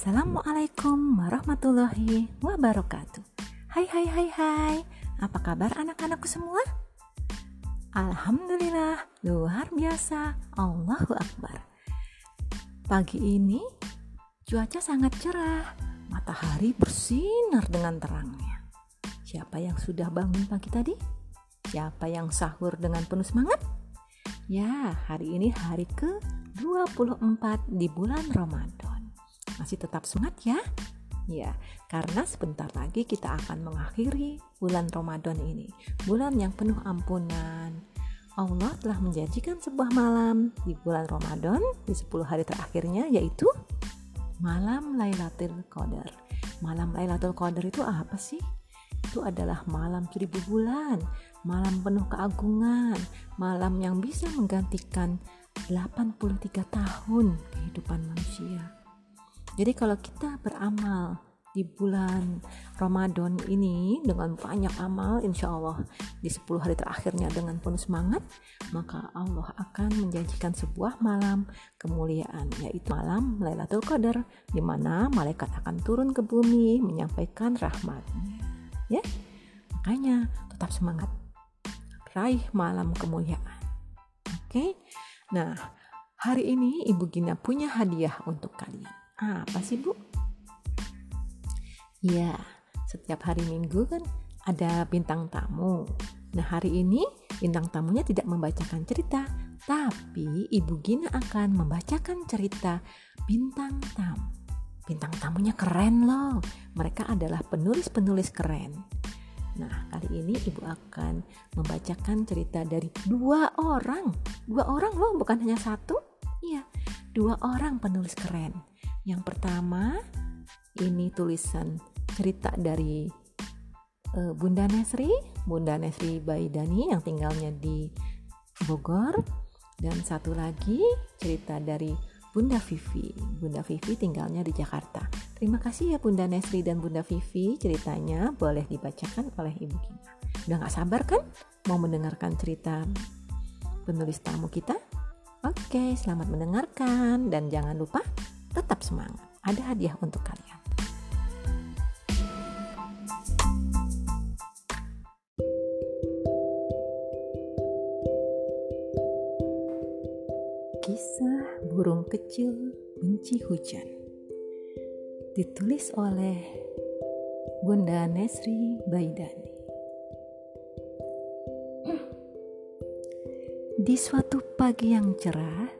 Assalamualaikum warahmatullahi wabarakatuh. Hai hai hai hai. Apa kabar anak-anakku semua? Alhamdulillah, luar biasa. Allahu Akbar. Pagi ini cuaca sangat cerah. Matahari bersinar dengan terangnya. Siapa yang sudah bangun pagi tadi? Siapa yang sahur dengan penuh semangat? Ya, hari ini hari ke-24 di bulan Ramadan. Masih tetap semangat ya? Ya, karena sebentar lagi kita akan mengakhiri bulan Ramadan ini. Bulan yang penuh ampunan. Allah telah menjanjikan sebuah malam di bulan Ramadan di 10 hari terakhirnya yaitu malam Lailatul Qadar. Malam Lailatul Qadar itu apa sih? Itu adalah malam seribu bulan, malam penuh keagungan, malam yang bisa menggantikan 83 tahun kehidupan manusia. Jadi kalau kita beramal di bulan Ramadan ini dengan banyak amal insya Allah di 10 hari terakhirnya dengan penuh semangat maka Allah akan menjanjikan sebuah malam kemuliaan yaitu malam Lailatul Qadar di mana malaikat akan turun ke bumi menyampaikan rahmatnya ya makanya tetap semangat. Raih malam kemuliaan. Oke? Nah hari ini Ibu Gina punya hadiah untuk kalian apa sih Bu? Ya, setiap hari Minggu kan ada bintang tamu. Nah, hari ini bintang tamunya tidak membacakan cerita, tapi Ibu Gina akan membacakan cerita bintang tamu. Bintang tamunya keren loh. Mereka adalah penulis-penulis keren. Nah, kali ini Ibu akan membacakan cerita dari dua orang. Dua orang loh, bukan hanya satu. Iya, dua orang penulis keren. Yang pertama, ini tulisan cerita dari uh, Bunda Nesri, Bunda Nesri Baidani yang tinggalnya di Bogor dan satu lagi cerita dari Bunda Vivi. Bunda Vivi tinggalnya di Jakarta. Terima kasih ya Bunda Nesri dan Bunda Vivi. Ceritanya boleh dibacakan oleh Ibu Gina. Udah gak sabar kan mau mendengarkan cerita penulis tamu kita? Oke, selamat mendengarkan dan jangan lupa tetap semangat. Ada hadiah untuk kalian. Kisah burung kecil benci hujan ditulis oleh Bunda Nesri Baidani. Di suatu pagi yang cerah,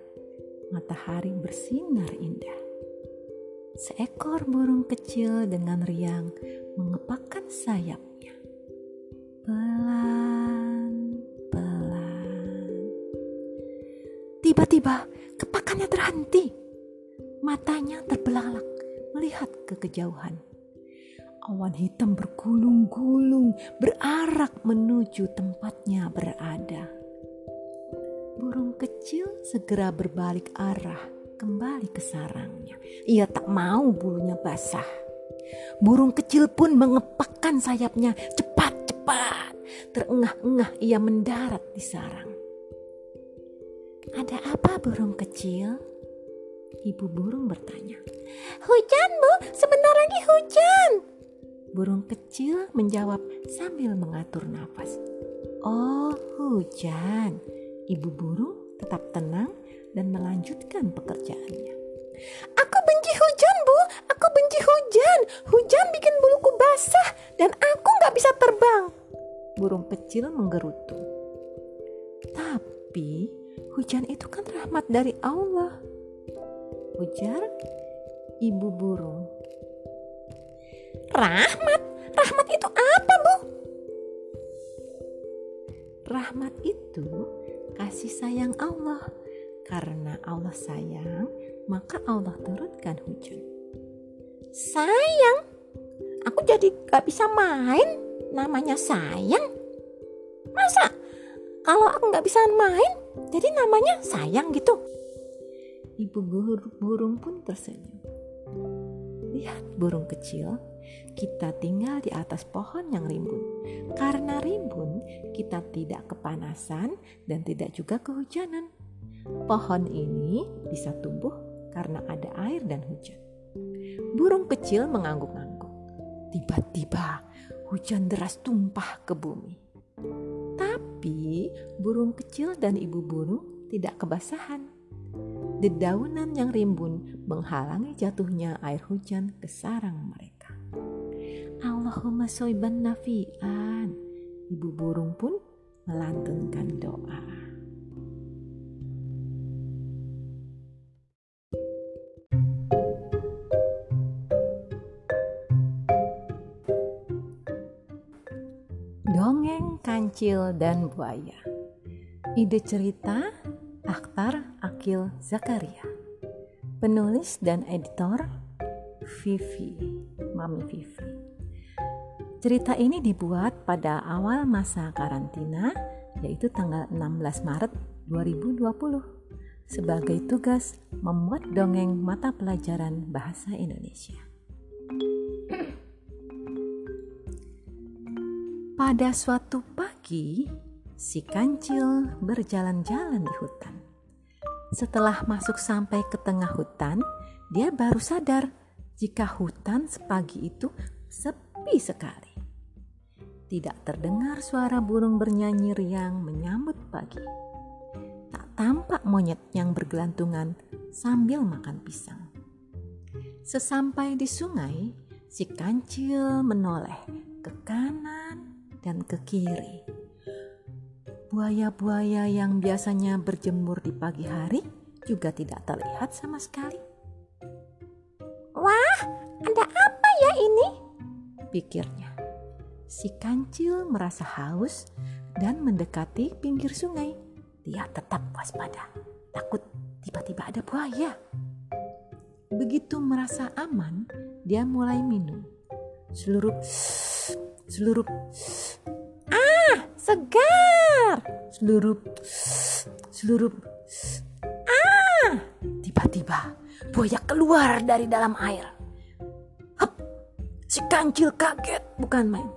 matahari bersinar indah. Seekor burung kecil dengan riang mengepakkan sayapnya. Pelan-pelan. Tiba-tiba kepakannya terhenti. Matanya terbelalak melihat ke kejauhan. Awan hitam bergulung-gulung berarak menuju tempatnya berada. Burung kecil segera berbalik arah kembali ke sarangnya. Ia tak mau bulunya basah. Burung kecil pun mengepakkan sayapnya cepat-cepat. Terengah-engah ia mendarat di sarang. Ada apa burung kecil? Ibu burung bertanya. Hujan bu, sebentar lagi hujan. Burung kecil menjawab sambil mengatur nafas. Oh hujan. Ibu burung tetap tenang dan melanjutkan pekerjaannya. Aku benci hujan, Bu. Aku benci hujan. Hujan bikin buluku basah dan aku nggak bisa terbang. Burung kecil menggerutu. Tapi hujan itu kan rahmat dari Allah. Ujar ibu burung. Rahmat? Rahmat itu apa, Bu? Rahmat itu kasih sayang Allah karena Allah sayang, maka Allah turunkan hujan. Sayang? Aku jadi gak bisa main? Namanya sayang? Masa? Kalau aku gak bisa main, jadi namanya sayang gitu? Ibu burung pun tersenyum. Lihat burung kecil, kita tinggal di atas pohon yang rimbun. Karena rimbun, kita tidak kepanasan dan tidak juga kehujanan. Pohon ini bisa tumbuh karena ada air dan hujan. burung kecil mengangguk-angguk. Tiba-tiba hujan deras tumpah ke bumi. Tapi burung kecil dan ibu burung tidak kebasahan. Dedaunan yang rimbun menghalangi jatuhnya air hujan ke sarang mereka. Allahumma soiban nafi'an. Ibu burung pun melantunkan doa. Kancil dan Buaya. Ide cerita Akhtar Akil Zakaria. Penulis dan editor Vivi Mami Vivi. Cerita ini dibuat pada awal masa karantina yaitu tanggal 16 Maret 2020 sebagai tugas membuat dongeng mata pelajaran bahasa Indonesia. Pada suatu pagi, si kancil berjalan-jalan di hutan. Setelah masuk sampai ke tengah hutan, dia baru sadar jika hutan sepagi itu sepi sekali. Tidak terdengar suara burung bernyanyi riang menyambut pagi. Tak tampak monyet yang bergelantungan sambil makan pisang. Sesampai di sungai, si kancil menoleh ke kanan dan ke kiri. Buaya-buaya yang biasanya berjemur di pagi hari juga tidak terlihat sama sekali. Wah, ada apa ya ini? Pikirnya. Si kancil merasa haus dan mendekati pinggir sungai. Dia tetap waspada, takut tiba-tiba ada buaya. Begitu merasa aman, dia mulai minum. Seluruh seluruh segar. Seluruh seluruh ah tiba-tiba buaya keluar dari dalam air. Hup, si kancil kaget bukan main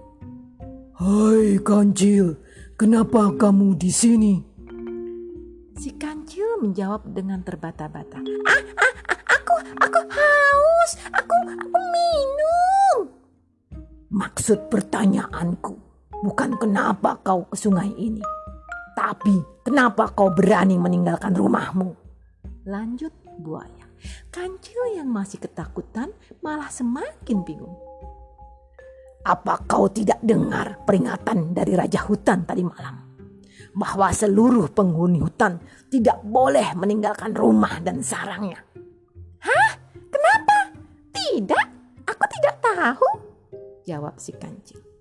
Hai kancil. Kenapa kamu di sini? Si kancil menjawab dengan terbata-bata. Ah, ah, ah aku aku haus. Aku aku minum. Maksud pertanyaanku bukan kenapa kau ke sungai ini, tapi kenapa kau berani meninggalkan rumahmu? Lanjut buaya. Kancil yang masih ketakutan malah semakin bingung. Apa kau tidak dengar peringatan dari Raja Hutan tadi malam? Bahwa seluruh penghuni hutan tidak boleh meninggalkan rumah dan sarangnya. Hah? Kenapa? Tidak, aku tidak tahu jawab si kancil.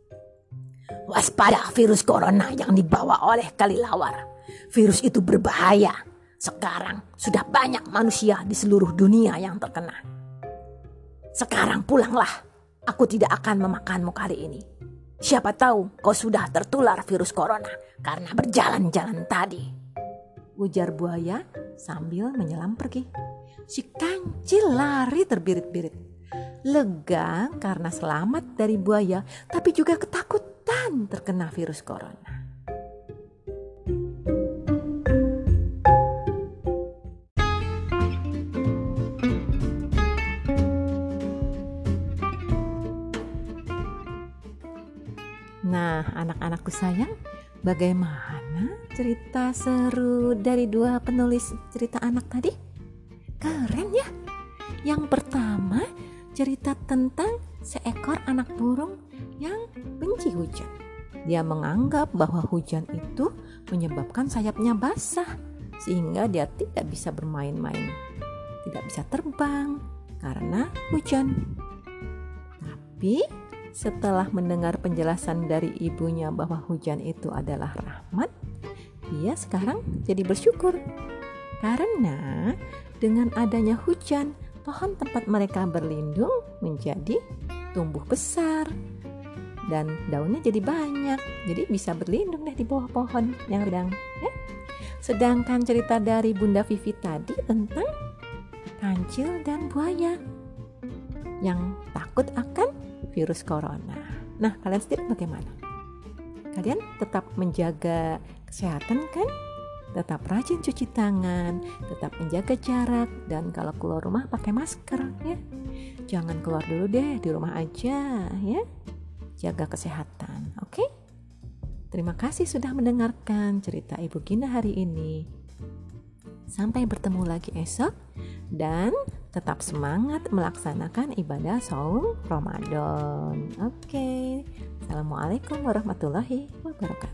Waspada virus corona yang dibawa oleh kelilawar. Virus itu berbahaya. Sekarang sudah banyak manusia di seluruh dunia yang terkena. Sekarang pulanglah. Aku tidak akan memakanmu kali ini. Siapa tahu kau sudah tertular virus corona karena berjalan-jalan tadi. Ujar buaya sambil menyelam pergi. Si kancil lari terbirit-birit lega karena selamat dari buaya, tapi juga ketakutan terkena virus corona. Nah, anak-anakku sayang, bagaimana cerita seru dari dua penulis cerita anak tadi? Keren ya. Yang pertama, cerita tentang seekor anak burung yang benci hujan. Dia menganggap bahwa hujan itu menyebabkan sayapnya basah, sehingga dia tidak bisa bermain-main, tidak bisa terbang karena hujan. Tapi setelah mendengar penjelasan dari ibunya bahwa hujan itu adalah rahmat, dia sekarang jadi bersyukur karena dengan adanya hujan pohon tempat mereka berlindung menjadi tumbuh besar dan daunnya jadi banyak jadi bisa berlindung deh di bawah pohon yang sedang ya sedangkan cerita dari Bunda Vivi tadi tentang kancil dan buaya yang takut akan virus corona nah kalian sendiri bagaimana kalian tetap menjaga kesehatan kan tetap rajin cuci tangan, tetap menjaga jarak, dan kalau keluar rumah pakai masker ya. jangan keluar dulu deh di rumah aja ya. Jaga kesehatan, oke? Terima kasih sudah mendengarkan cerita Ibu Gina hari ini. Sampai bertemu lagi esok dan tetap semangat melaksanakan ibadah saum Ramadan. Oke. Assalamualaikum warahmatullahi wabarakatuh.